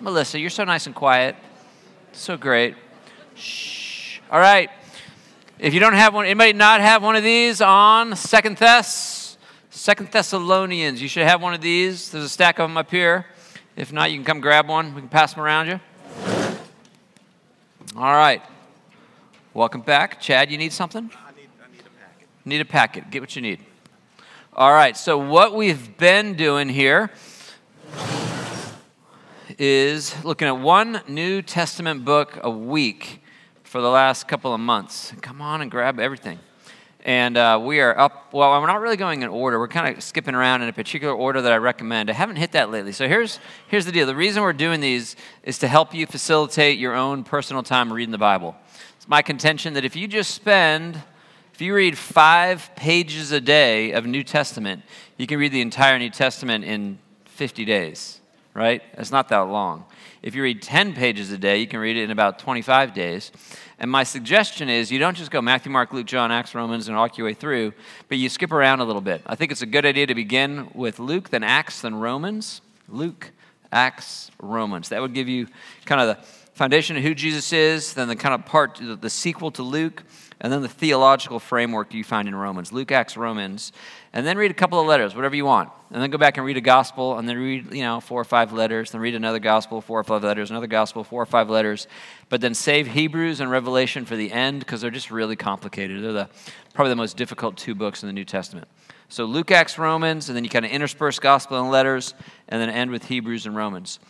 Melissa, you're so nice and quiet. So great. Shh. All right. If you don't have one, anybody not have one of these on Second Thess, Second Thessalonians, you should have one of these. There's a stack of them up here. If not, you can come grab one. We can pass them around you. All right. Welcome back. Chad, you need something? I need, I need a packet. Need a packet. Get what you need. All right. So, what we've been doing here is looking at one New Testament book a week for the last couple of months. Come on and grab everything. And uh, we are up, well, we're not really going in order. We're kind of skipping around in a particular order that I recommend. I haven't hit that lately. So here's, here's the deal the reason we're doing these is to help you facilitate your own personal time reading the Bible. It's my contention that if you just spend, if you read five pages a day of New Testament, you can read the entire New Testament in 50 days, right? It's not that long. If you read 10 pages a day, you can read it in about 25 days. And my suggestion is you don't just go Matthew, Mark, Luke, John, Acts, Romans, and walk your way through, but you skip around a little bit. I think it's a good idea to begin with Luke, then Acts, then Romans. Luke, Acts, Romans. That would give you kind of the foundation of who Jesus is, then the kind of part, the sequel to Luke, and then the theological framework you find in Romans. Luke, Acts, Romans and then read a couple of letters, whatever you want. And then go back and read a gospel, and then read, you know, four or five letters, then read another gospel, four or five letters, another gospel, four or five letters. But then save Hebrews and Revelation for the end because they're just really complicated. They're the, probably the most difficult two books in the New Testament. So Luke, Acts, Romans, and then you kind of intersperse gospel and letters, and then end with Hebrews and Romans.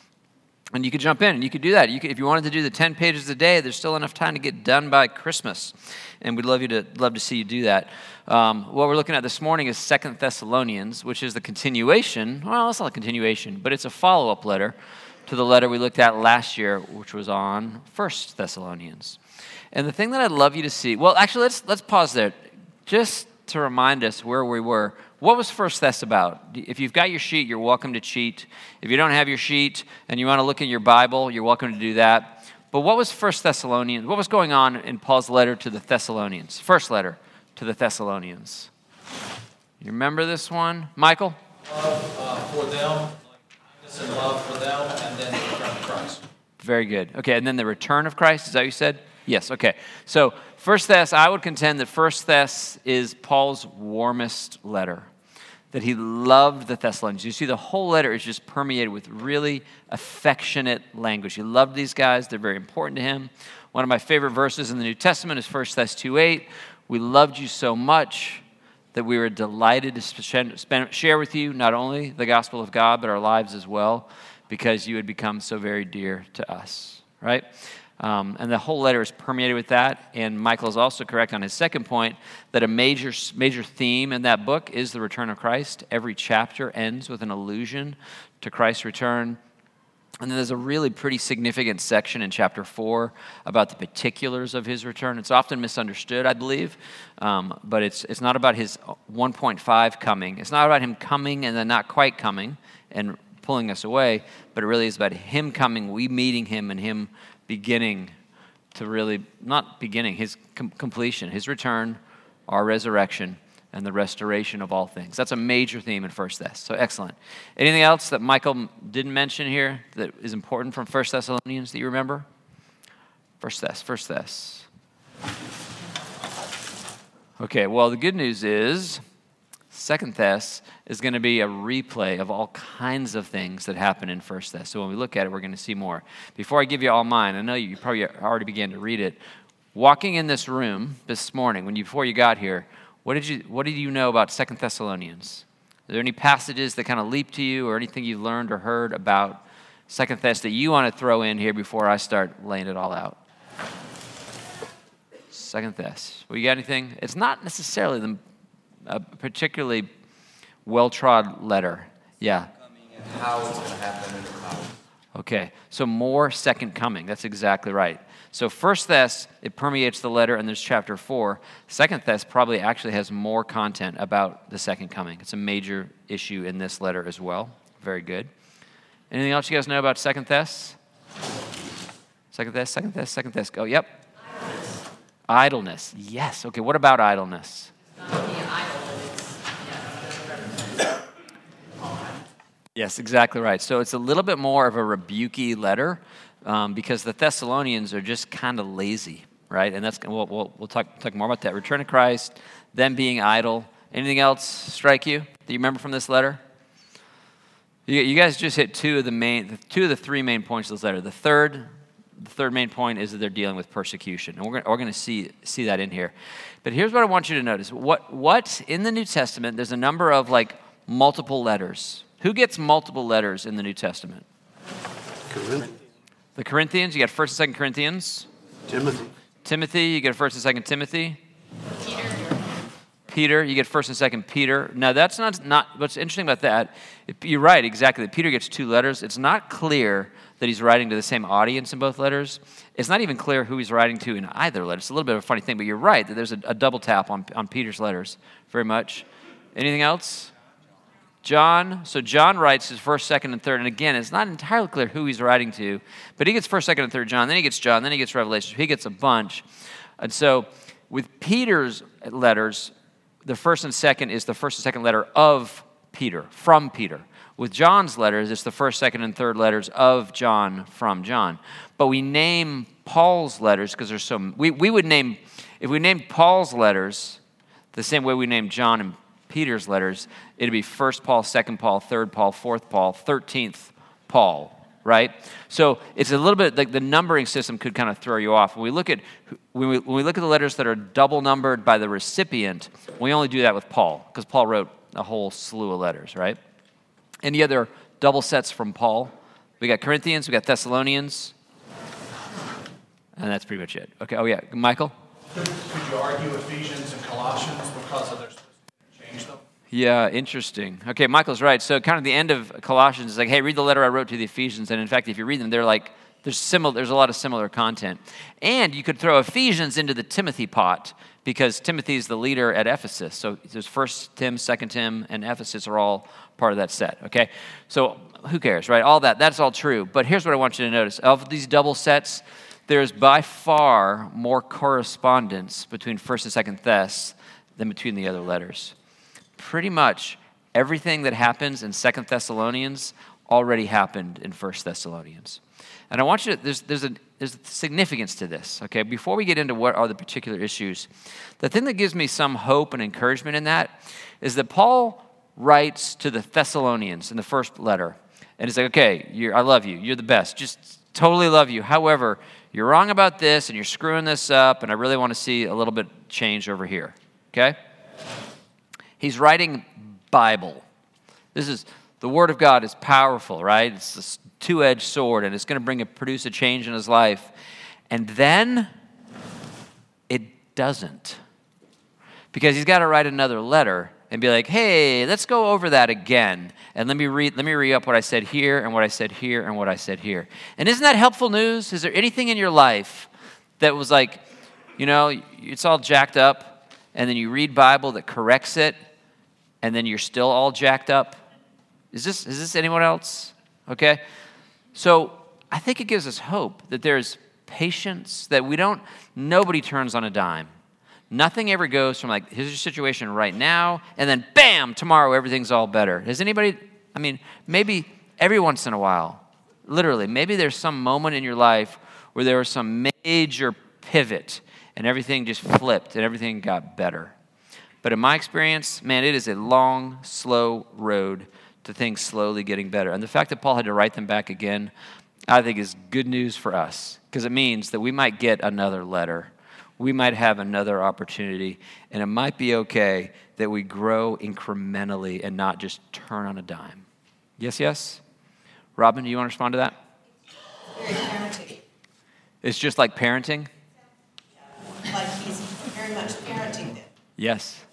And you could jump in and you could do that. You could, if you wanted to do the 10 pages a day, there's still enough time to get done by Christmas. And we'd love, you to, love to see you do that. Um, what we're looking at this morning is Second Thessalonians, which is the continuation. Well, it's not a continuation, but it's a follow up letter to the letter we looked at last year, which was on First Thessalonians. And the thing that I'd love you to see, well, actually, let's, let's pause there just to remind us where we were. What was First Thess about? If you've got your sheet, you're welcome to cheat. If you don't have your sheet and you want to look in your Bible, you're welcome to do that. But what was First Thessalonians? What was going on in Paul's letter to the Thessalonians? First letter to the Thessalonians. You remember this one, Michael? Love uh, for them, kindness and love for them, and then the return of Christ. Very good. Okay, and then the return of Christ. Is that what you said? Yes. Okay. So First Thess, I would contend that First Thess is Paul's warmest letter. That he loved the Thessalonians. You see, the whole letter is just permeated with really affectionate language. He loved these guys; they're very important to him. One of my favorite verses in the New Testament is 1 Thess 2 8. We loved you so much that we were delighted to share with you not only the gospel of God, but our lives as well, because you had become so very dear to us, right? Um, and the whole letter is permeated with that. And Michael is also correct on his second point that a major, major theme in that book is the return of Christ. Every chapter ends with an allusion to Christ's return. And then there's a really pretty significant section in chapter four about the particulars of his return. It's often misunderstood, I believe, um, but it's, it's not about his 1.5 coming. It's not about him coming and then not quite coming and pulling us away, but it really is about him coming, we meeting him, and him beginning to really, not beginning, his com- completion, his return, our resurrection and the restoration of all things. That's a major theme in First Thess. So excellent. Anything else that Michael didn't mention here that is important from First Thessalonians that you remember? First Thess, First Thess. Okay, well the good news is Second Thess is going to be a replay of all kinds of things that happen in First Thess. So when we look at it, we're going to see more. Before I give you all mine, I know you probably already began to read it. Walking in this room this morning, when you before you got here, what did you, what did you know about Second Thessalonians? Are there any passages that kind of leap to you or anything you've learned or heard about Second Thess that you want to throw in here before I start laying it all out? Second Thess. Well, you got anything? It's not necessarily the, a particularly well-trod letter. Yeah. How it's going to happen and how. Okay, so more second coming. That's exactly right. So First Thess, it permeates the letter, and there's chapter four. Second Thess probably actually has more content about the second coming. It's a major issue in this letter as well. Very good. Anything else you guys know about Second Thess? Second Thess, Second Thess, Second Thess. Go. Yep. Idleness. idleness. Yes. Okay. What about idleness? Yes, exactly right. So it's a little bit more of a rebukey letter um, because the Thessalonians are just kind of lazy, right? And that's we'll, we'll, we'll talk, talk more about that. Return to Christ, them being idle. Anything else strike you that you remember from this letter? You, you guys just hit two of the main, two of the three main points of this letter. The third, the third main point is that they're dealing with persecution, and we're, we're going to see see that in here. But here's what I want you to notice: what what in the New Testament, there's a number of like multiple letters. Who gets multiple letters in the New Testament? Corinthians. The Corinthians. You got First and Second Corinthians. Timothy. Timothy. You get First and Second Timothy. Peter, Peter, you get first and second Peter. Now that's not not what's interesting about that. You're right, exactly. That Peter gets two letters. It's not clear that he's writing to the same audience in both letters. It's not even clear who he's writing to in either letter. It's a little bit of a funny thing, but you're right that there's a, a double tap on, on Peter's letters very much. Anything else? John. So John writes his first, second, and third. And again, it's not entirely clear who he's writing to, but he gets first, second, and third John. Then he gets John. Then he gets Revelation. He gets a bunch. And so with Peter's letters, the first and second is the first and second letter of Peter, from Peter. With John's letters, it's the first, second, and third letters of John from John. But we name Paul's letters because there's so we, we would name if we named Paul's letters the same way we named John and Peter's letters, it'd be first Paul, second Paul, third Paul, fourth Paul, thirteenth Paul, right? So it's a little bit like the numbering system could kind of throw you off. When we look at when we, when we look at the letters that are double numbered by the recipient, we only do that with Paul because Paul wrote a whole slew of letters, right? Any other double sets from Paul? We got Corinthians, we got Thessalonians, and that's pretty much it. Okay. Oh yeah, Michael. Could, could you argue Ephesians and Colossians because of their? Yeah, interesting. Okay, Michael's right. So, kind of the end of Colossians is like, hey, read the letter I wrote to the Ephesians. And in fact, if you read them, they're like, there's, similar, there's a lot of similar content. And you could throw Ephesians into the Timothy pot because Timothy is the leader at Ephesus. So, there's First Tim, Second Tim, and Ephesus are all part of that set. Okay, so who cares, right? All that, that's all true. But here's what I want you to notice: of these double sets, there's by far more correspondence between First and Second Thess than between the other letters pretty much everything that happens in Second Thessalonians already happened in First Thessalonians. And I want you to, there's, there's, a, there's significance to this, okay? Before we get into what are the particular issues, the thing that gives me some hope and encouragement in that is that Paul writes to the Thessalonians in the first letter. And he's like, okay, I love you. You're the best. Just totally love you. However, you're wrong about this and you're screwing this up, and I really want to see a little bit change over here, okay? He's writing Bible. This is the Word of God is powerful, right? It's this two edged sword, and it's going to bring a, produce a change in his life. And then it doesn't. Because he's got to write another letter and be like, hey, let's go over that again. And let me read, let me re up what I said here and what I said here and what I said here. And isn't that helpful news? Is there anything in your life that was like, you know, it's all jacked up, and then you read Bible that corrects it, and then you're still all jacked up? Is this, is this anyone else? Okay? So I think it gives us hope that there's patience, that we don't, nobody turns on a dime. Nothing ever goes from like, here's your situation right now, and then bam, tomorrow everything's all better. Has anybody, I mean, maybe every once in a while, literally, maybe there's some moment in your life where there was some major pivot and everything just flipped and everything got better. But in my experience, man, it is a long, slow road to things slowly getting better. And the fact that Paul had to write them back again, I think is good news for us because it means that we might get another letter. We might have another opportunity, and it might be okay that we grow incrementally and not just turn on a dime. Yes, yes? Robin, do you want to respond to that? It's just like parenting? Like he's very much parenting them. Yes.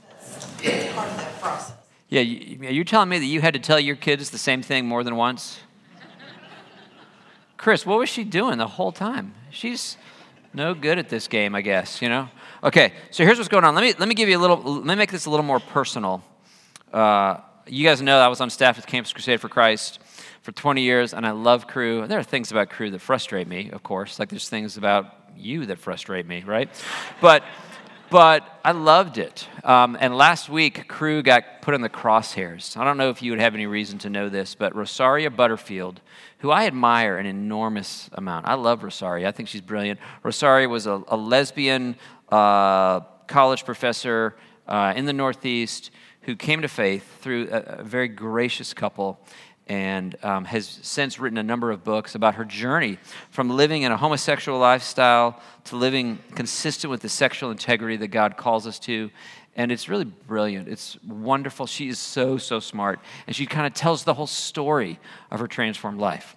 Part of that process. Yeah, you, you're telling me that you had to tell your kids the same thing more than once? Chris, what was she doing the whole time? She's no good at this game, I guess, you know? Okay, so here's what's going on. Let me, let me give you a little, let me make this a little more personal. Uh, you guys know I was on staff with Campus Crusade for Christ for 20 years, and I love Cru. And there are things about Cru that frustrate me, of course. Like there's things about you that frustrate me, right? But but I loved it. Um, and last week, Cru got put in the crosshairs. I don't know if you would have any reason to know this, but Rosaria Butterfield, who I admire an enormous amount. I love Rosaria. I think she's brilliant. Rosaria was a, a lesbian uh, college professor uh, in the Northeast who came to faith through a, a very gracious couple and um, has since written a number of books about her journey from living in a homosexual lifestyle to living consistent with the sexual integrity that God calls us to. And it's really brilliant. It's wonderful. She is so, so smart. And she kind of tells the whole story of her transformed life.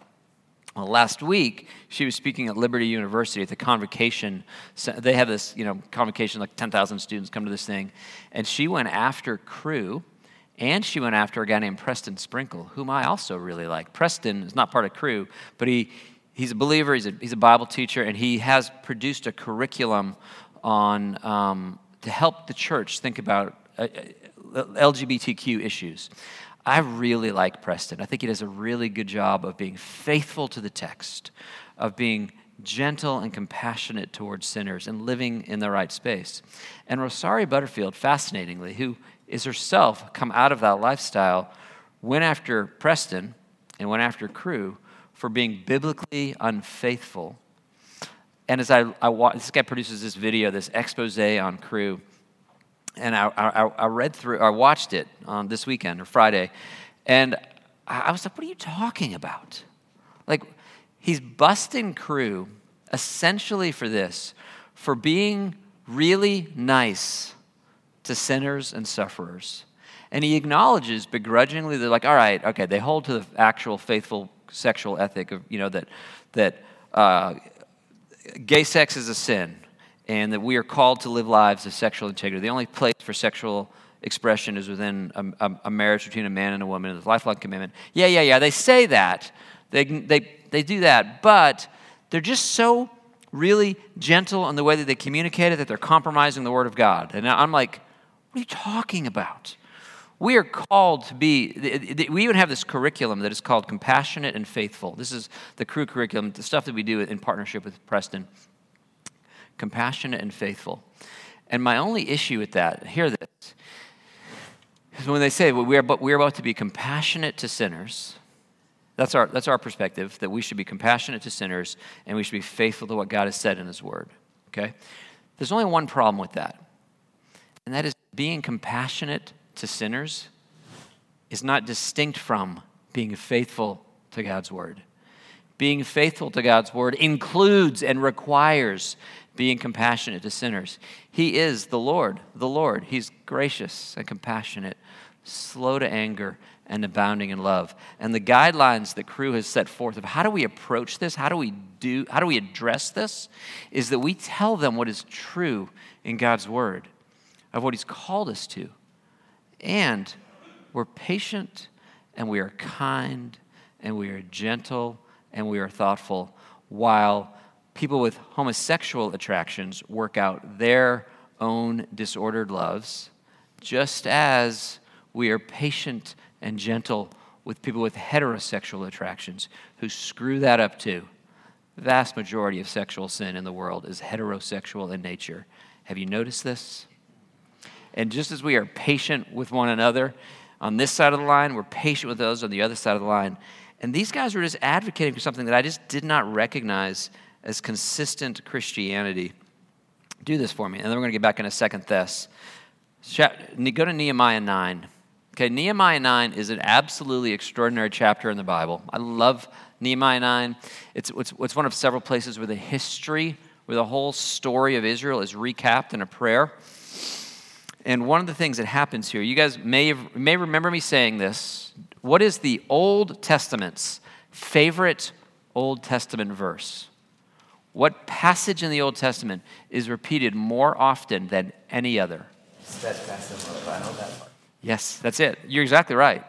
Well, last week, she was speaking at Liberty University at the convocation. They have this, you know, convocation, like 10,000 students come to this thing. And she went after Cru, and she went after a guy named Preston Sprinkle, whom I also really like. Preston is not part of Cru, but he, he's a believer, he's a, he's a Bible teacher, and he has produced a curriculum on um, to help the church think about uh, uh LGBTQ issues. I really like Preston. I think he does a really good job of being faithful to the text, of being gentle and compassionate towards sinners and living in the right space. And Rosaria Butterfield, fascinatingly, who is herself come out of that lifestyle, went after Preston and went after Cru for being biblically unfaithful. And as I, I this guy produces this video, this expose on Cru, and I, I, I read through, I watched it on this weekend or Friday, and I was like, what are you talking about? Like, he's busting Cru essentially for this, for being really nice to sinners and sufferers. And he acknowledges begrudgingly, they're like, all right, okay, they hold to the actual faithful sexual ethic of, you know, that, that uh, gay sex is a sin and that we are called to live lives of sexual integrity. The only place for sexual expression is within a, a, a marriage between a man and a woman, it's a lifelong commitment. Yeah, yeah, yeah, they say that. They, they, they do that, but they're just so really gentle in the way that they communicate it that they're compromising the Word of God. And I'm like, what are you talking about? We are called to be, we even have this curriculum that is called Compassionate and Faithful. This is the Cru curriculum, the stuff that we do in partnership with Preston compassionate and faithful. And my only issue with that, hear this, is when they say well, we, are, but we are about to be compassionate to sinners. That's our, that's our perspective, that we should be compassionate to sinners and we should be faithful to what God has said in His Word. Okay? There's only one problem with that, and that is being compassionate to sinners is not distinct from being faithful to God's Word. Being faithful to God's Word includes and requires being compassionate to sinners. He is the Lord, the Lord. He's gracious and compassionate, slow to anger, and abounding in love. And the guidelines that Cru has set forth of how do we approach this, how do we do, how do we address this, is that we tell them what is true in God's word, of what He's called us to. And we're patient and we are kind and we are gentle and we are thoughtful while people with homosexual attractions work out their own disordered loves, just as we are patient and gentle with people with heterosexual attractions who screw that up too. The vast majority of sexual sin in the world is heterosexual in nature. Have you noticed this? And just as we are patient with one another on this side of the line, we're patient with those on the other side of the line. And these guys were just advocating for something that I just did not recognize as consistent Christianity. Do this for me, and then we're going to get back in a second Thess. Go to Nehemiah 9. Okay, Nehemiah 9 is an absolutely extraordinary chapter in the Bible. I love Nehemiah 9. It's, it's, it's one of several places where the history, where the whole story of Israel is recapped in a prayer. And one of the things that happens here, you guys may, have, may remember me saying this. What is the Old Testament's favorite Old Testament verse? What passage in the Old Testament is repeated more often than any other? Yes, that's it. You're exactly right.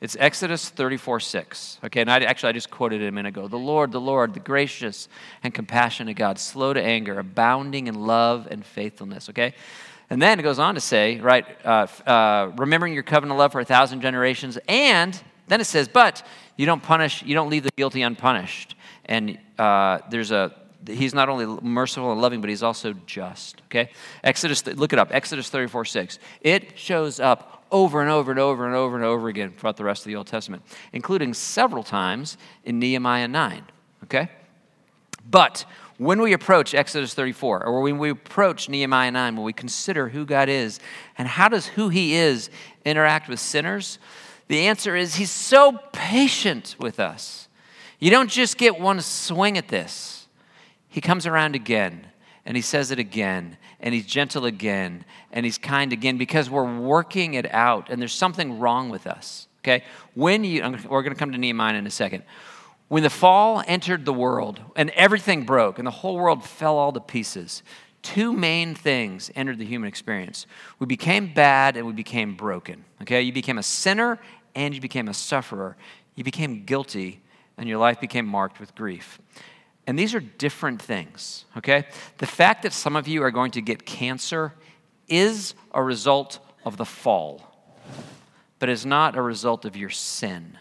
It's Exodus 34 6. Okay, and I, actually, I just quoted it a minute ago. The Lord, the Lord, the gracious and compassionate God, slow to anger, abounding in love and faithfulness. Okay? And then it goes on to say, right, uh, uh, remembering your covenant love for a thousand generations. And then it says, but you don't punish, you don't leave the guilty unpunished. And uh, there's a he's not only merciful and loving, but he's also just. Okay? Exodus, look it up. Exodus 34 6. It shows up over and over and over and over and over again throughout the rest of the Old Testament, including several times in Nehemiah 9. Okay? But when we approach Exodus 34, or when we approach Nehemiah 9, when we consider who God is and how does who He is interact with sinners, the answer is He's so patient with us. You don't just get one swing at this. He comes around again, and He says it again, and He's gentle again, and He's kind again because we're working it out, and there's something wrong with us. Okay? When you, we're going to come to Nehemiah in a second. When the fall entered the world and everything broke and the whole world fell all to pieces, two main things entered the human experience. We became bad and we became broken. Okay? You became a sinner and you became a sufferer. You became guilty and your life became marked with grief. And these are different things, okay? The fact that some of you are going to get cancer is a result of the fall, but is not a result of your sin.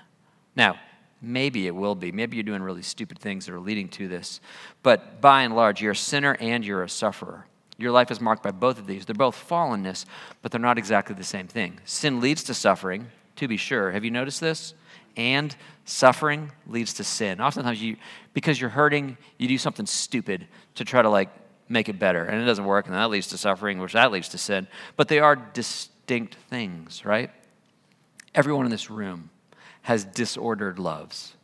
Now, Maybe it will be. Maybe you're doing really stupid things that are leading to this. But by and large, you're a sinner and you're a sufferer. Your life is marked by both of these. They're both fallenness, but they're not exactly the same thing. Sin leads to suffering, to be sure. Have you noticed this? And suffering leads to sin. Oftentimes, you, because you're hurting, you do something stupid to try to like make it better, and it doesn't work, and that leads to suffering, which that leads to sin. But they are distinct things, right? Everyone in this room has disordered loves.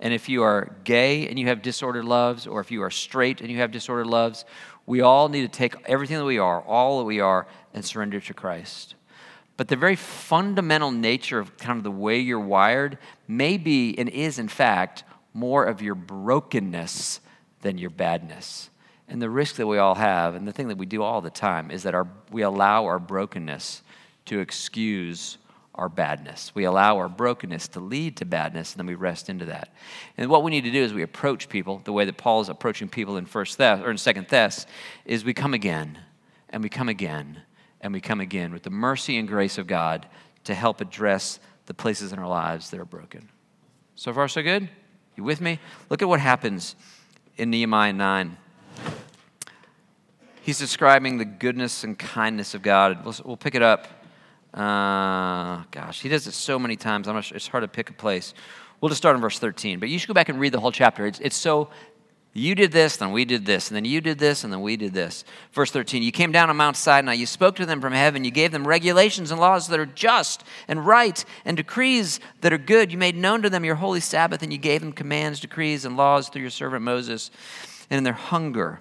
And if you are gay and you have disordered loves, or if you are straight and you have disordered loves, we all need to take everything that we are, all that we are, and surrender to Christ. But the very fundamental nature of kind of the way you're wired may be and is, in fact, more of your brokenness than your badness. And the risk that we all have, and the thing that we do all the time, is that our, we allow our brokenness to excuse our badness. We allow our brokenness to lead to badness, and then we rest into that. And what we need to do is we approach people the way that Paul is approaching people in First Thess or in Second Thess, is we come again, and we come again, and we come again with the mercy and grace of God to help address the places in our lives that are broken. So far, so good. You with me? Look at what happens in Nehemiah nine. He's describing the goodness and kindness of God. We'll, we'll pick it up uh, gosh, he does it so many times. I'm not sure, it's hard to pick a place. We'll just start in verse 13. But you should go back and read the whole chapter. It's, it's so, you did this, then we did this, and then you did this, and then we did this. Verse 13, you came down on Mount Sinai, you spoke to them from heaven, you gave them regulations and laws that are just and right, and decrees that are good. You made known to them your holy Sabbath, and you gave them commands, decrees, and laws through your servant Moses. And in their hunger,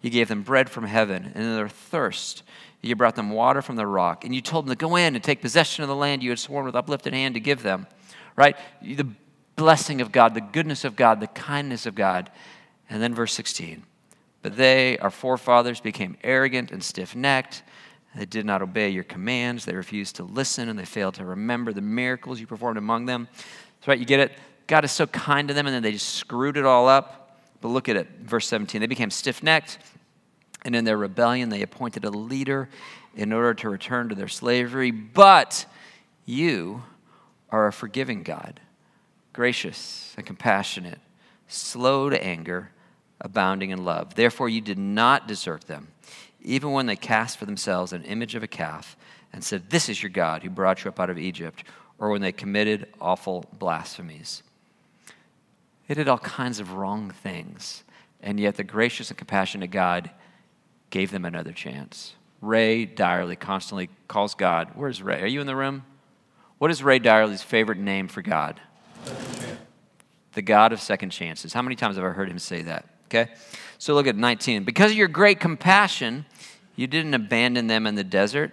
you gave them bread from heaven, and in their thirst, you brought them water from the rock, and you told them to go in and take possession of the land you had sworn with uplifted hand to give them. Right? The blessing of God, the goodness of God, the kindness of God. And then verse 16. But they, our forefathers, became arrogant and stiff necked. They did not obey your commands. They refused to listen and they failed to remember the miracles you performed among them. That's right, you get it? God is so kind to them, and then they just screwed it all up. But look at it, verse 17. They became stiff necked and in their rebellion, they appointed a leader in order to return to their slavery. But you are a forgiving God, gracious and compassionate, slow to anger, abounding in love. Therefore, you did not desert them, even when they cast for themselves an image of a calf and said, This is your God who brought you up out of Egypt, or when they committed awful blasphemies. They did all kinds of wrong things, and yet the gracious and compassionate God gave them another chance. Ray Dyerly constantly calls God. Where's Ray? Are you in the room? What is Ray Dyerly's favorite name for God? The God of second chances. How many times have I heard him say that? Okay? So look at 19. Because of your great compassion, you didn't abandon them in the desert.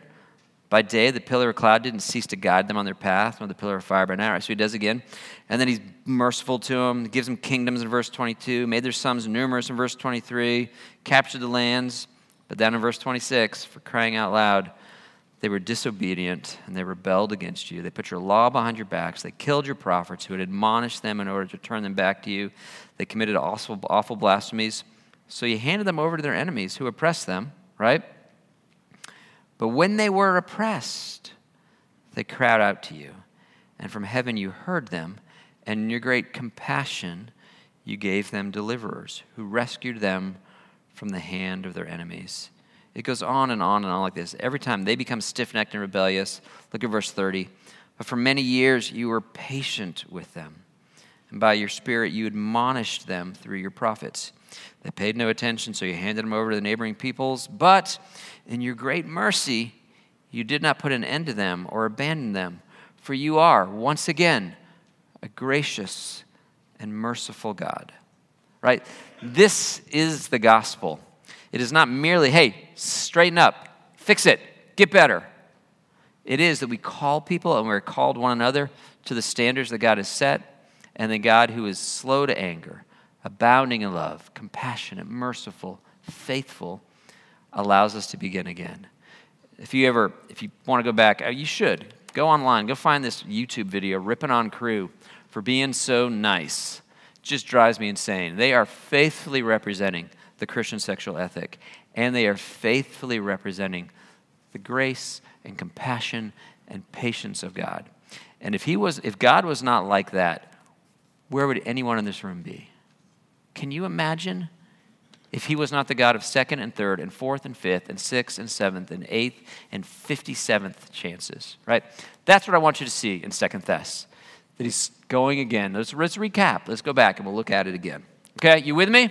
By day, the pillar of cloud didn't cease to guide them on their path, nor the pillar of fire by night. Right, so he does again. And then he's merciful to them, gives them kingdoms in verse 22, made their sons numerous in verse 23, captured the lands. But then in verse 26, for crying out loud, they were disobedient and they rebelled against you. They put your law behind your backs. They killed your prophets who had admonished them in order to turn them back to you. They committed awful, awful blasphemies. So you handed them over to their enemies who oppressed them, right? But when they were oppressed, they cried out to you. And from heaven you heard them. And in your great compassion, you gave them deliverers who rescued them from the hand of their enemies. It goes on and on and on like this. Every time they become stiff necked and rebellious, look at verse 30. But for many years you were patient with them, and by your Spirit you admonished them through your prophets. They paid no attention, so you handed them over to the neighboring peoples. But in your great mercy, you did not put an end to them or abandon them, for you are, once again, a gracious and merciful God. Right? This is the gospel. It is not merely, hey, straighten up, fix it, get better. It is that we call people and we're called one another to the standards that God has set, and the God who is slow to anger, abounding in love, compassionate, merciful, faithful, allows us to begin again. If you ever, if you want to go back, uh, you should go online, go find this YouTube video, ripping on Cru for being so nice. Just drives me insane. They are faithfully representing the Christian sexual ethic, and they are faithfully representing the grace and compassion and patience of God. And if he was if God was not like that, where would anyone in this room be? Can you imagine if he was not the God of second and third and fourth and fifth and sixth and seventh and eighth and 57th chances, right? That's what I want you to see in Second Thess. That he's going again. Let's, let's recap. Let's go back and we'll look at it again. Okay, you with me?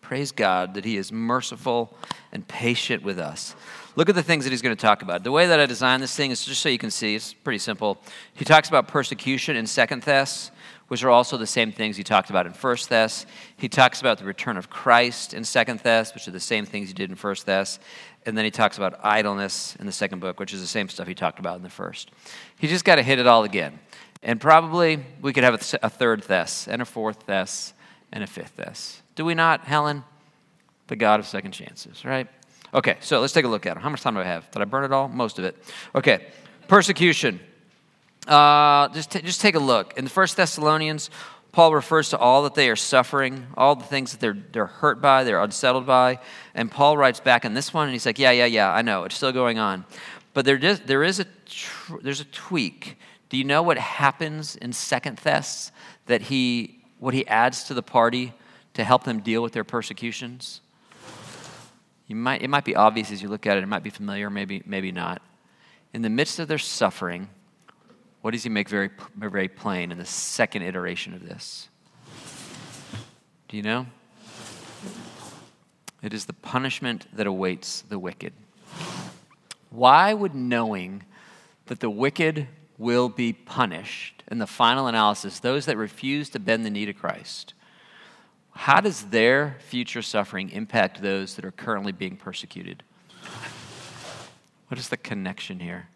Praise God that he is merciful and patient with us. Look at the things that he's going to talk about. The way that I designed this thing is just so you can see, it's pretty simple. He talks about persecution in Second Thess which are also the same things he talked about in First Thess. He talks about the return of Christ in Second Thess, which are the same things he did in First Thess. And then he talks about idleness in the second book, which is the same stuff he talked about in the first. He just got to hit it all again. And probably we could have a, third Thess, and a fourth Thess, and a fifth Thess. Do we not, Helen? The God of second chances, right? Okay, so let's take a look at it. How much time do I have? Did I burn it all? Most of it. Okay, persecution. Uh, just, t- just take a look. In the First Thessalonians, Paul refers to all that they are suffering, all the things that they're, they're hurt by, they're unsettled by. And Paul writes back in this one, and he's like, Yeah, yeah, yeah, I know, it's still going on. But there is, there is a, there's a tweak. Do you know what happens in Second Thess that he, what he adds to the party to help them deal with their persecutions? You might, it might be obvious as you look at it, it might be familiar, maybe, maybe not. In the midst of their suffering, what does he make very, very plain in the second iteration of this? Do you know? It is the punishment that awaits the wicked. Why would knowing that the wicked will be punished in the final analysis, those that refuse to bend the knee to Christ, how does their future suffering impact those that are currently being persecuted? What is the connection here?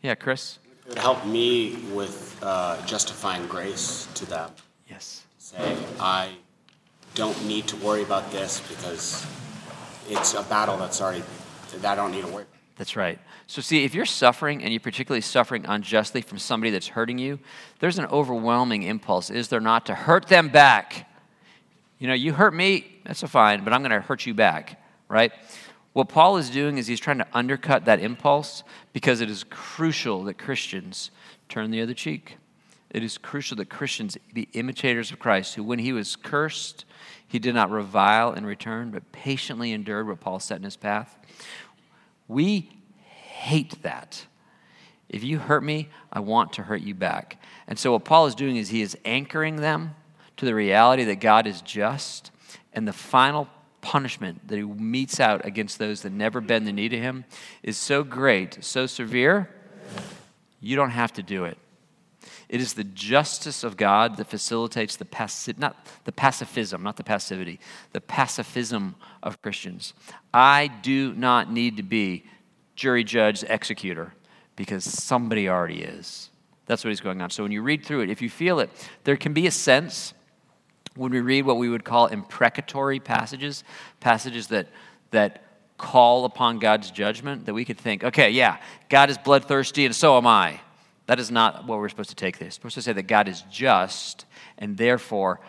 Yeah, Chris? It would help me with uh, justifying grace to them. Yes. Say, I don't need to worry about this because it's a battle that's already, that I don't need to worry about. That's right. So, see, if you're suffering and you're particularly suffering unjustly from somebody that's hurting you, there's an overwhelming impulse, is there not, to hurt them back? You know, you hurt me, that's fine, but I'm going to hurt you back, right? What Paul is doing is he's trying to undercut that impulse because it is crucial that Christians turn the other cheek. It is crucial that Christians be imitators of Christ, who, when he was cursed, he did not revile in return, but patiently endured what Paul set in his path. We hate that. If you hurt me, I want to hurt you back. And so, what Paul is doing is he is anchoring them to the reality that God is just, and the final punishment that he metes out against those that never bend the knee to him is so great, so severe, you don't have to do it. It is the justice of God that facilitates the passi- not the pacifism, not the passivity, the pacifism of Christians. I do not need to be jury, judge, executor because somebody already is. That's what he's going on. So when you read through it, if you feel it, there can be a sense when we read what we would call imprecatory passages, passages that, that call upon God's judgment, that we could think, okay, yeah, God is bloodthirsty and so am I. That is not what we're supposed to take this. We're supposed to say that God is just and therefore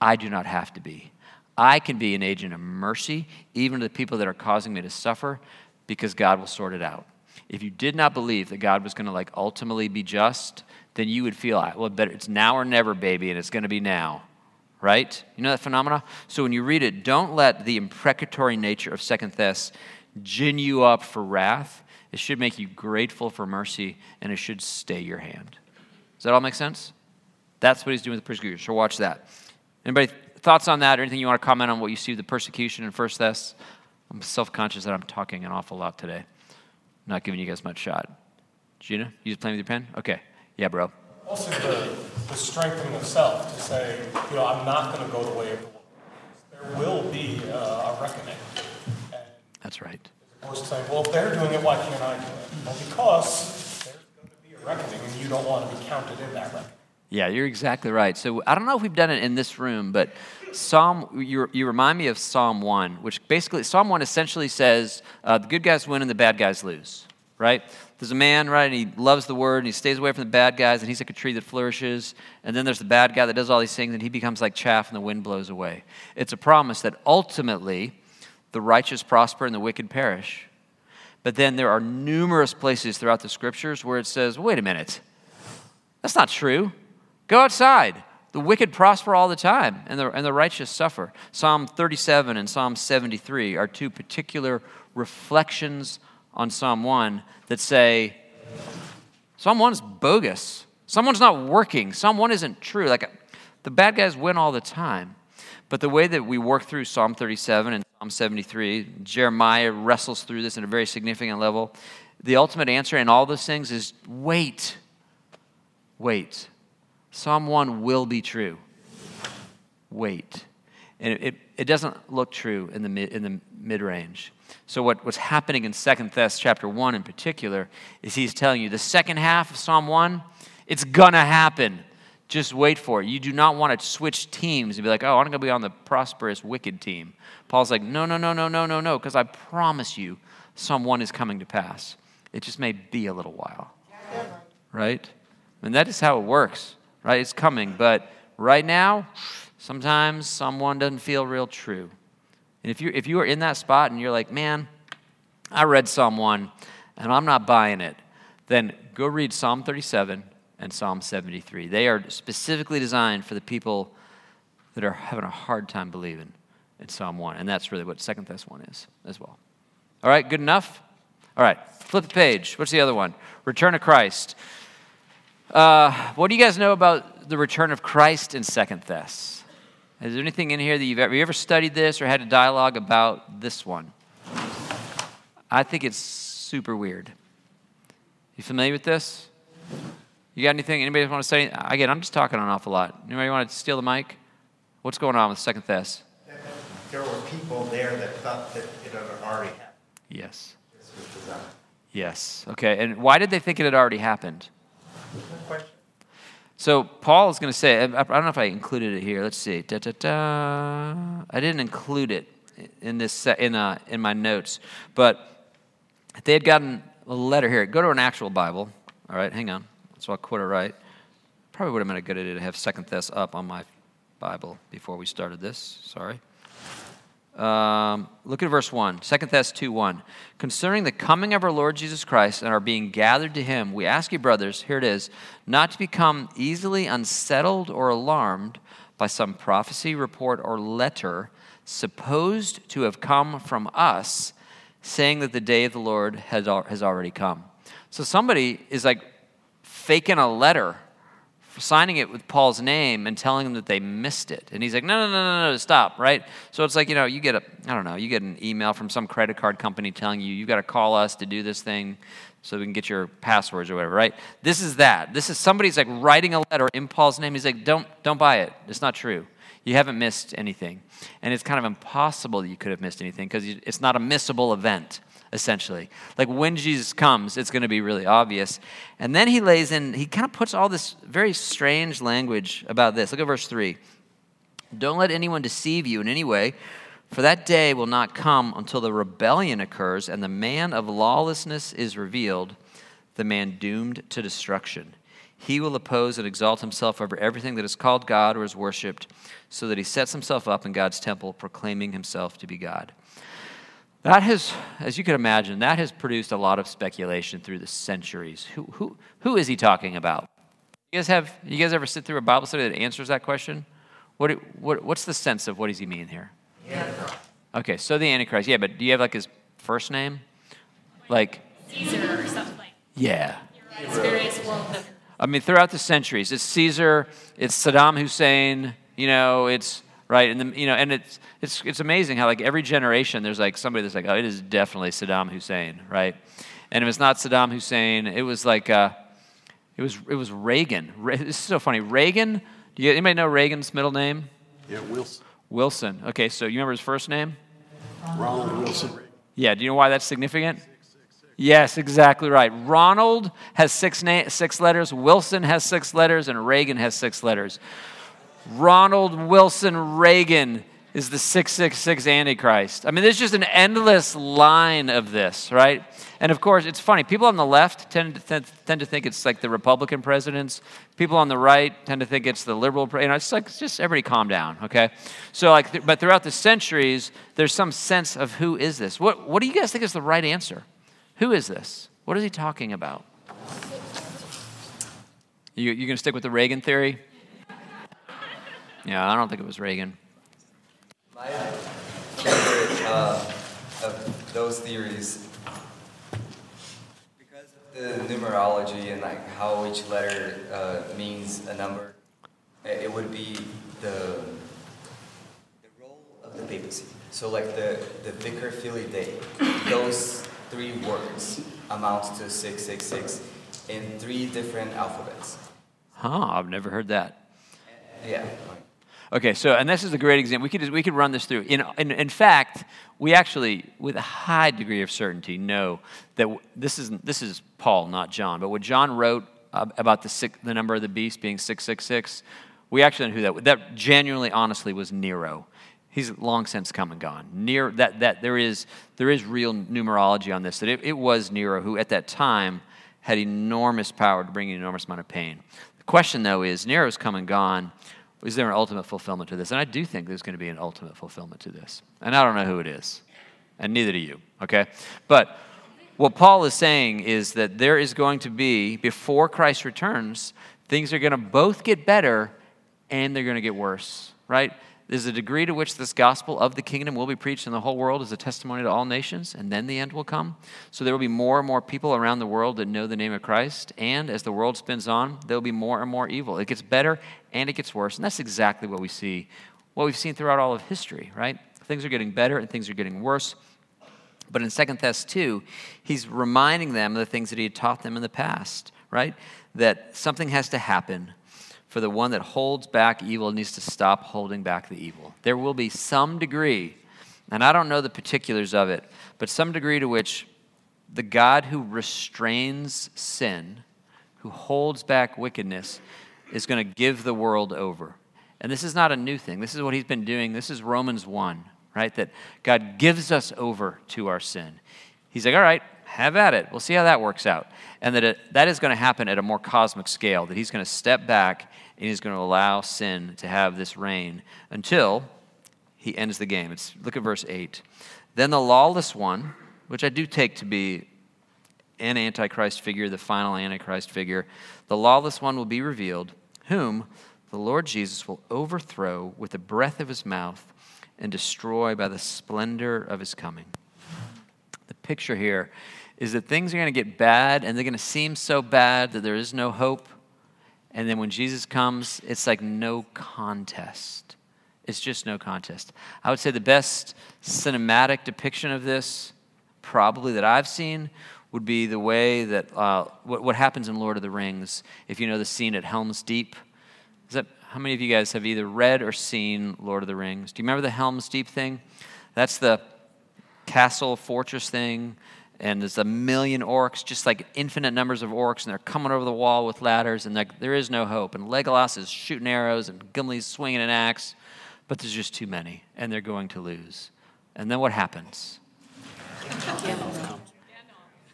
I do not have to be. I can be an agent of mercy even to the people that are causing me to suffer because God will sort it out. If you did not believe that God was going to like ultimately be just, then you would feel, well, better it's now or never, baby, and it's going to be now right? You know that phenomena? So when you read it, don't let the imprecatory nature of Second Thess gin you up for wrath. It should make you grateful for mercy, and it should stay your hand. Does that all make sense? That's what he's doing with the persecution. So watch that. Anybody thoughts on that or anything you want to comment on what you see with the persecution in First Thess? I'm self-conscious that I'm talking an awful lot today. Not giving you guys much shot. Gina, you just playing with your pen? Okay. Yeah, bro. Also, the strengthening of self to say, you know, I'm not going to go the way of the world. There will be uh, a reckoning. And That's right. of course, saying, well, if they're doing it, why can't I do it? Well, because there's going to be a reckoning, and you don't want to be counted in that reckoning. Yeah, you're exactly right. So I don't know if we've done it in this room, but Psalm, you, you remind me of Psalm 1, which basically, Psalm 1 essentially says uh, the good guys win and the bad guys lose, right? There's a man, right, and he loves the word and he stays away from the bad guys and he's like a tree that flourishes. And then there's the bad guy that does all these things and he becomes like chaff and the wind blows away. It's a promise that ultimately the righteous prosper and the wicked perish. But then there are numerous places throughout the scriptures where it says, wait a minute, that's not true. Go outside. The wicked prosper all the time, and the, and the righteous suffer. Psalm 37 and Psalm 73 are two particular reflections on Psalm 1 that say, Psalm 1 is bogus. Psalm 1's not working. Psalm 1 isn't true. Like, the bad guys win all the time. But the way that we work through Psalm 37 and Psalm 73, Jeremiah wrestles through this at a very significant level. The ultimate answer in all those things is wait. Wait. Psalm 1 will be true. Wait. And it, it, doesn't look true in the, mid, in the mid-range. So what, what's happening in 2nd Thess chapter 1 in particular is he's telling you the second half of Psalm 1, it's gonna happen. Just wait for it. You do not want to switch teams and be like, oh, I'm to be on the prosperous, wicked team. Paul's like, no, no, no, no, no, no, no, because I promise you, Psalm 1 is coming to pass. It just may be a little while. Right? And that is how it works, right? It's coming. But right now, sometimes someone doesn't feel real true. And if you if you are in that spot and you're like, man, I read Psalm 1 and I'm not buying it, then go read Psalm 37 and Psalm 73. They are specifically designed for the people that are having a hard time believing in Psalm 1. And that's really what Second Thess 1 is as well. All right, good enough? All right, flip the page. What's the other one? Return of Christ. Uh, what do you guys know about the return of Christ in Second Thess? Is there anything in here that you've ever, you ever studied this or had a dialogue about this one? I think it's super weird. You familiar with this? You got anything? Anybody want to say? Again, I'm just talking an awful lot. Anybody want to steal the mic? What's going on with Second Thess? There were people there that thought that it had already happened. Yes. This was design. Yes. Okay. And why did they think it had already happened? So Paul is going to say, I I don't know if I included it here. Let's see. Da, da, da. I didn't include it in this in uh, in my notes, but they had gotten a letter here. Go to an actual Bible. All right, hang on. So I'll quote it right. Probably would have been a good idea to have Second Thess up on my Bible before we started this. Sorry. Um, look at verse 1, 2 Thess 2 1. Concerning the coming of our Lord Jesus Christ and our being gathered to him, we ask you, brothers, here it is, not to become easily unsettled or alarmed by some prophecy, report, or letter supposed to have come from us, saying that the day of the Lord has, has already come. So somebody is like faking a letter signing it with Paul's name and telling them that they missed it. And he's like, no, no, no, no, no, stop, right? So it's like, you know, you get a, I don't know, you get an email from some credit card company telling you, you've got to call us to do this thing so we can get your passwords or whatever, right? This is that. This is somebody's like writing a letter in Paul's name. He's like, don't, don't buy it. It's not true. You haven't missed anything. And it's kind of impossible that you could have missed anything because it's not a missable event essentially. Like when Jesus comes, it's going to be really obvious. And then he lays in, he kind of puts all this very strange language about this. Look at verse 3. Don't let anyone deceive you in any way, for that day will not come until the rebellion occurs and the man of lawlessness is revealed, the man doomed to destruction. He will oppose and exalt himself over everything that is called God or is worshiped, so that he sets himself up in God's temple, proclaiming himself to be God. That has, as you can imagine, that has produced a lot of speculation through the centuries. Who, who, who is he talking about? You guys have you guys ever sit through a Bible study that answers that question? What, what, what's the sense of what does he mean here? Okay, so the Antichrist. Yeah, but do you have like his first name? Like, Caesar or something like yeah. I mean, throughout the centuries, it's Caesar, it's Saddam Hussein, you know, it's right, and the, you know, and it's it's it's amazing how like every generation there's like somebody that's like, oh, it is definitely Saddam Hussein, right? And if it's not Saddam Hussein, it was like, uh, it was it was Reagan. Re- This is so funny. Reagan. Do you anybody know Reagan's middle name? Yeah, Wilson, Wilson. Okay, so you remember his first name? Ronald Wilson. Yeah. Do you know why that's significant? Yes, exactly right. Ronald has six, na- six letters, Wilson has six letters, and Reagan has six letters. Ronald Wilson Reagan is the 666 Antichrist. I mean, there's just an endless line of this, right? And of course, it's funny. People on the left tend to, tend, tend to think it's like the Republican presidents. People on the right tend to think it's the liberal. You know, it's like it's just everybody calm down, okay? So, like, th- but throughout the centuries, there's some sense of who is this? What What do you guys think is the right answer? Who is this? What is he talking about? You, you going to stick with the Reagan theory? Yeah, I don't think it was Reagan. My favorite uh, of those theories, because of the numerology and like how each letter uh, means a number, it would be the the role of the papacy. So like the the Vicar Filii Dei, those three words amounts to six six six in three different alphabets. Huh, I've never heard that. Yeah. Okay, so, and this is a great example. We could, we could run this through. In, in, in fact, we actually, with a high degree of certainty, know that this is, this is Paul, not John. But what John wrote about the, six, the number of the beast being 666, we actually know who that That genuinely, honestly, was Nero. He's long since come and gone. Nero, that, that there, is, there is real numerology on this, that it, it was Nero who, at that time, had enormous power to bring an enormous amount of pain. The question, though, is Nero's come and gone. Is there an ultimate fulfillment to this? And I do think there's going to be an ultimate fulfillment to this. And I don't know who it is. And neither do you, okay? But what Paul is saying is that there is going to be, before Christ returns, things are going to both get better and they're going to get worse, right? There's a degree to which this gospel of the kingdom will be preached in the whole world as a testimony to all nations, and then the end will come. So there will be more and more people around the world that know the name of Christ, and as the world spins on, there will be more and more evil. It gets better and it gets worse, and that's exactly what we see, what we've seen throughout all of history, right? Things are getting better and things are getting worse. But in 2 Thess 2, he's reminding them of the things that he had taught them in the past, right? That something has to happen for the one that holds back evil needs to stop holding back the evil. There will be some degree, and I don't know the particulars of it, but some degree to which the God who restrains sin, who holds back wickedness, is going to give the world over. And this is not a new thing. This is what he's been doing. This is Romans 1, right? That God gives us over to our sin. He's like, all right, have at it. We'll see how that works out. And that it, that is going to happen at a more cosmic scale, that he's going to step back and he's going to allow sin to have this reign until he ends the game. It's, look at verse 8. Then the lawless one, which I do take to be an antichrist figure, the final antichrist figure, the lawless one will be revealed, whom the Lord Jesus will overthrow with the breath of his mouth and destroy by the splendor of his coming. The picture here is that things are going to get bad and they're going to seem so bad that there is no hope. And then when Jesus comes, it's like no contest. It's just no contest. I would say the best cinematic depiction of this, probably that I've seen, would be the way that uh, what, what happens in Lord of the Rings. If you know the scene at Helm's Deep, is that how many of you guys have either read or seen Lord of the Rings? Do you remember the Helm's Deep thing? That's the castle fortress thing and there's a million orcs, just like infinite numbers of orcs, and they're coming over the wall with ladders, and like, there is no hope. And Legolas is shooting arrows, and Gimli's swinging an axe, but there's just too many, and they're going to lose. And then what happens?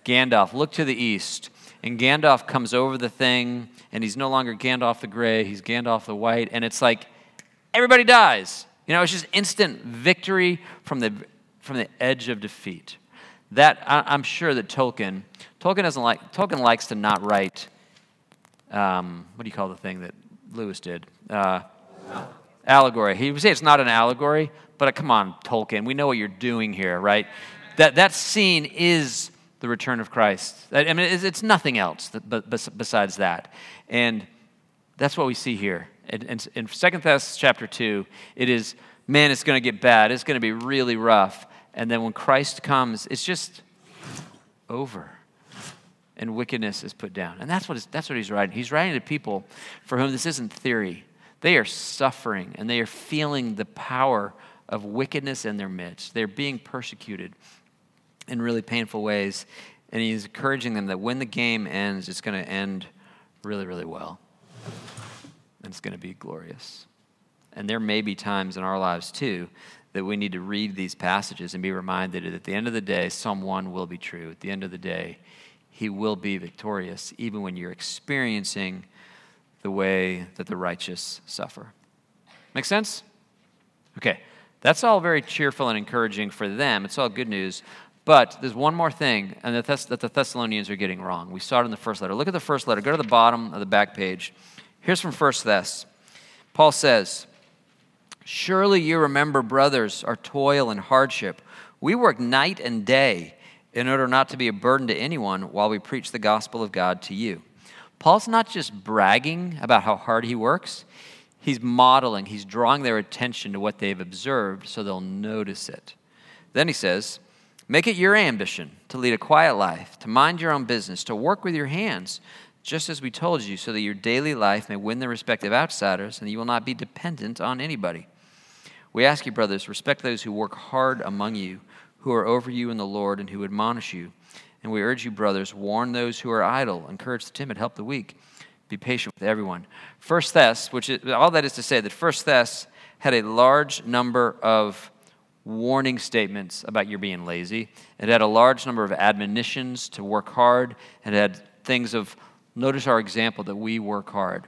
Gandalf, look to the east. And Gandalf comes over the thing, and he's no longer Gandalf the Gray, he's Gandalf the White, and it's like everybody dies. You know, it's just instant victory from the, from the edge of defeat. That, I, I'm sure that Tolkien, Tolkien doesn't like, Tolkien likes to not write, um, what do you call the thing that Lewis did? Uh, allegory. He would say it's not an allegory, but uh, come on, Tolkien, we know what you're doing here, right? That, that scene is the return of Christ. I mean, it's, nothing else besides that. And that's what we see here. In, in 2 Thess chapter 2, it is, man, it's going to get bad. It's going to be really rough. And then when Christ comes, it's just over. And wickedness is put down. And that's what, that's what he's writing. He's writing to people for whom this isn't theory. They are suffering and they are feeling the power of wickedness in their midst. They're being persecuted in really painful ways. And he's encouraging them that when the game ends, it's going to end really, really well. And it's going to be glorious. And there may be times in our lives, too, that we need to read these passages and be reminded that at the end of the day, 1 will be true. At the end of the day, he will be victorious, even when you're experiencing the way that the righteous suffer. Make sense? Okay, that's all very cheerful and encouraging for them. It's all good news. But there's one more thing and that, Thess- that the Thessalonians are getting wrong. We saw it in the first letter. Look at the first letter. Go to the bottom of the back page. Here's from First Thess. Paul says, Surely you remember, brothers, our toil and hardship. We work night and day in order not to be a burden to anyone while we preach the gospel of God to you. Paul's not just bragging about how hard he works, he's modeling, he's drawing their attention to what they've observed so they'll notice it. Then he says, Make it your ambition to lead a quiet life, to mind your own business, to work with your hands, just as we told you, so that your daily life may win the respect of outsiders and you will not be dependent on anybody. We ask you, brothers, respect those who work hard among you, who are over you in the Lord, and who admonish you. And we urge you, brothers, warn those who are idle, encourage the timid, help the weak. Be patient with everyone. First Thess, which is, all that is to say that First Thess had a large number of warning statements about your being lazy. It had a large number of admonitions to work hard. It had things of, notice our example that we work hard.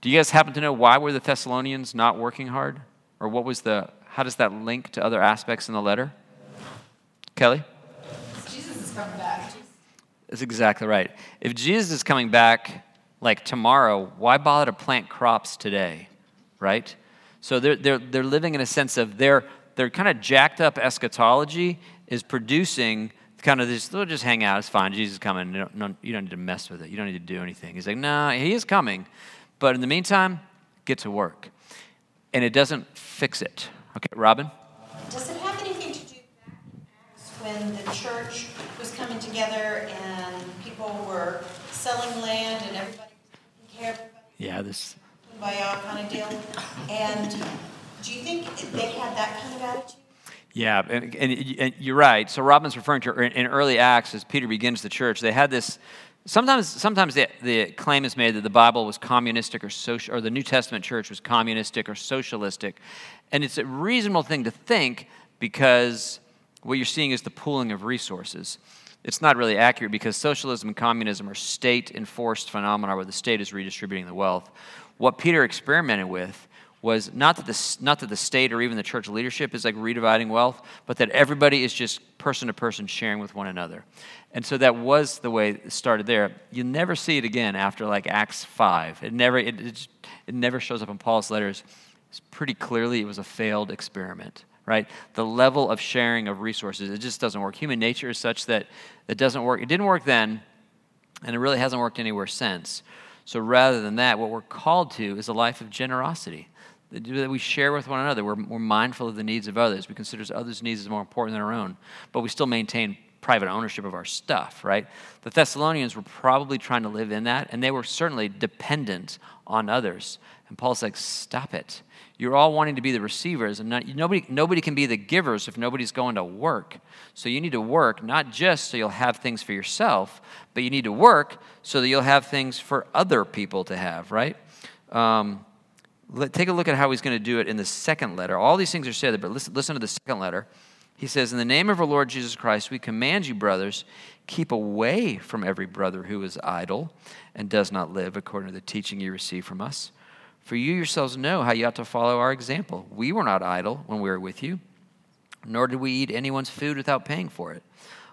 Do you guys happen to know why were the Thessalonians not working hard? Or what was the, how does that link to other aspects in the letter? Kelly? Jesus is coming back. That's exactly right. If Jesus is coming back like tomorrow, why bother to plant crops today? Right? So they're, they're, they're living in a sense of they're their kind of jacked up eschatology is producing kind of this, they'll just hang out, it's fine, Jesus is coming, you don't, you don't need to mess with it, you don't need to do anything. He's like, no, he is coming, but in the meantime, get to work. And it doesn't fix it. Okay, Robin? Does it have anything to do back when the church was coming together and people were selling land and everybody was taking care of everybody? Yeah, this. By all kind of deal. And do you think they had that kind of attitude? Yeah, and, and, and, you're right. So Robin's referring to in early Acts as Peter begins the church. They had this. Sometimes, sometimes the, the claim is made that the Bible was communistic or social, or the New Testament church was communistic or socialistic, and it's a reasonable thing to think because what you're seeing is the pooling of resources. It's not really accurate because socialism and communism are state-enforced phenomena where the state is redistributing the wealth. What Peter experimented with was not that, the, not that the state or even the church leadership is like redividing wealth, but that everybody is just person to person sharing with one another. And so that was the way it started there. You never see it again after like Acts 5. It never, it, it, it never shows up in Paul's letters. It's pretty clearly it was a failed experiment, right? The level of sharing of resources, it just doesn't work. Human nature is such that it doesn't work. It didn't work then, and it really hasn't worked anywhere since. So rather than that, what we're called to is a life of generosity that we share with one another. We're, we're mindful of the needs of others. We consider others' needs as more important than our own, but we still maintain private ownership of our stuff, right? The Thessalonians were probably trying to live in that, and they were certainly dependent on others. And Paul's like, stop it. You're all wanting to be the receivers, and not, nobody, nobody can be the givers if nobody's going to work. So you need to work not just so you'll have things for yourself, but you need to work so that you'll have things for other people to have, right? Um, let, take a look at how he's going to do it in the second letter. All these things are said, but listen, listen to the second letter. He says, In the name of our Lord Jesus Christ, we command you, brothers, keep away from every brother who is idle and does not live according to the teaching you receive from us. For you yourselves know how you ought to follow our example. We were not idle when we were with you, nor did we eat anyone's food without paying for it.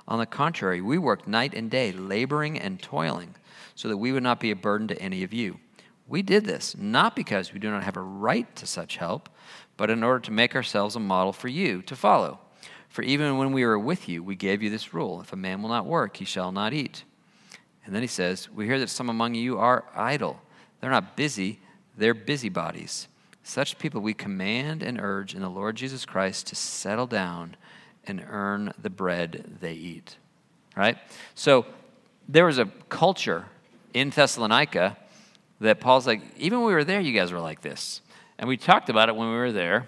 On the contrary, we worked night and day, laboring and toiling, so that we would not be a burden to any of you. We did this not because we do not have a right to such help, but in order to make ourselves a model for you to follow. For even when we were with you, we gave you this rule if a man will not work, he shall not eat. And then he says, We hear that some among you are idle. They're not busy, they're busybodies. Such people we command and urge in the Lord Jesus Christ to settle down and earn the bread they eat. Right? So there was a culture in Thessalonica that Paul's like, even when we were there, you guys were like this. And we talked about it when we were there.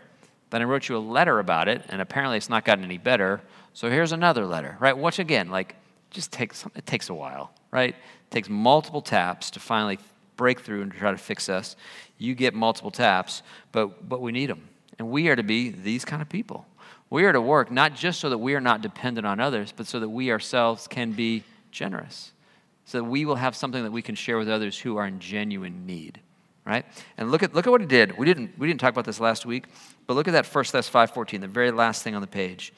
Then I wrote you a letter about it, and apparently it's not gotten any better. So here's another letter, right? Once again, like, just takes it takes a while, right? It takes multiple taps to finally break through and try to fix us. You get multiple taps, but but we need them, and we are to be these kind of people. We are to work not just so that we are not dependent on others, but so that we ourselves can be generous, so that we will have something that we can share with others who are in genuine need right? And look at look at what he did. We didn't we didn't talk about this last week, but look at that First Thess five fourteen, the very last thing on the page.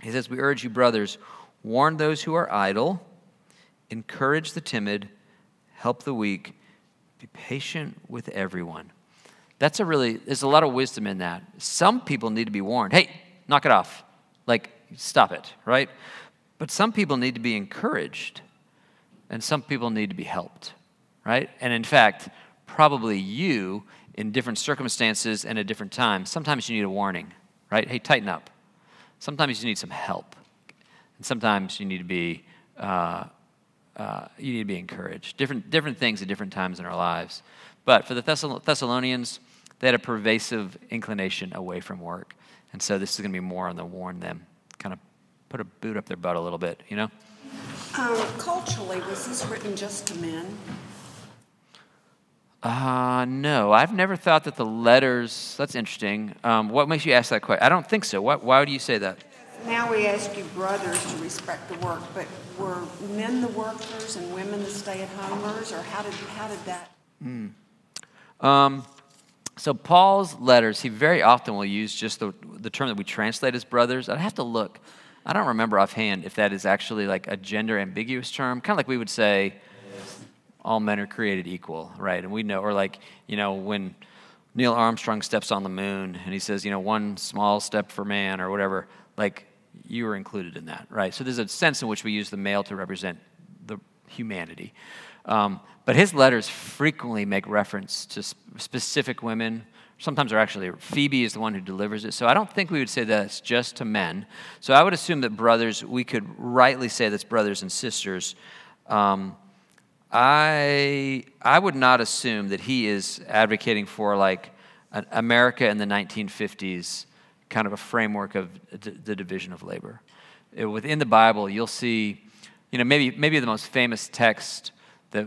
He says, "We urge you, brothers, warn those who are idle, encourage the timid, help the weak, be patient with everyone." That's a really there's a lot of wisdom in that. Some people need to be warned. Hey, knock it off. Like stop it, right? But some people need to be encouraged, and some people need to be helped, right? And in fact, probably you in different circumstances and at different times. Sometimes you need a warning, right? Hey, tighten up. Sometimes you need some help, and sometimes you need to be uh, uh, you need to be encouraged. Different different things at different times in our lives. But for the Thessalonians, they had a pervasive inclination away from work, and so this is going to be more on the warn them, kind of put a boot up their butt a little bit, you know. Um, culturally, was this written just to men? Uh, no, I've never thought that the letters, that's interesting. Um, what makes you ask that question? I don't think so. What, why would you say that? Now we ask you brothers to respect the work, but were men the workers and women the stay-at-homers, or how did, how did that? Mm. Um, so Paul's letters, he very often will use just the, the term that we translate as brothers. I'd have to look. I don't remember offhand if that is actually like a gender ambiguous term, kind of like we would say, all men are created equal, right? And we know, or like, you know, when Neil Armstrong steps on the moon and he says, you know, one small step for man or whatever, like, you are included in that, right? So there's a sense in which we use the male to represent the humanity. Um, but his letters frequently make reference to specific women. Sometimes they're actually, Phoebe is the one who delivers it. So I don't think we would say that it's just to men. So I would assume that brothers, we could rightly say that's brothers and sisters. Um, I, I would not assume that he is advocating for like America in the 1950s kind of a framework of the division of labor. It, within the Bible, you'll see, you know, maybe, maybe the most famous text that,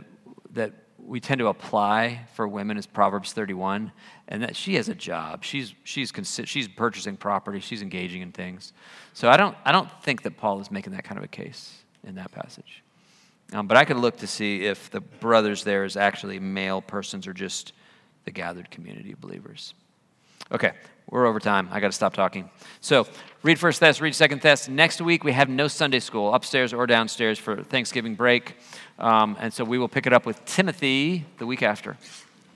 that we tend to apply for women is Proverbs 31, and that she has a job. She's, she's, she's purchasing property, she's engaging in things. So I don't, I don't think that Paul is making that kind of a case in that passage. Um, but I could look to see if the brothers there is actually male persons or just the gathered community of believers. Okay, we're over time. I got to stop talking. So read First Thess, read Second Thess. Next week we have no Sunday school upstairs or downstairs for Thanksgiving break, um, and so we will pick it up with Timothy the week after.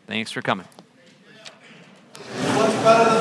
Thanks for coming.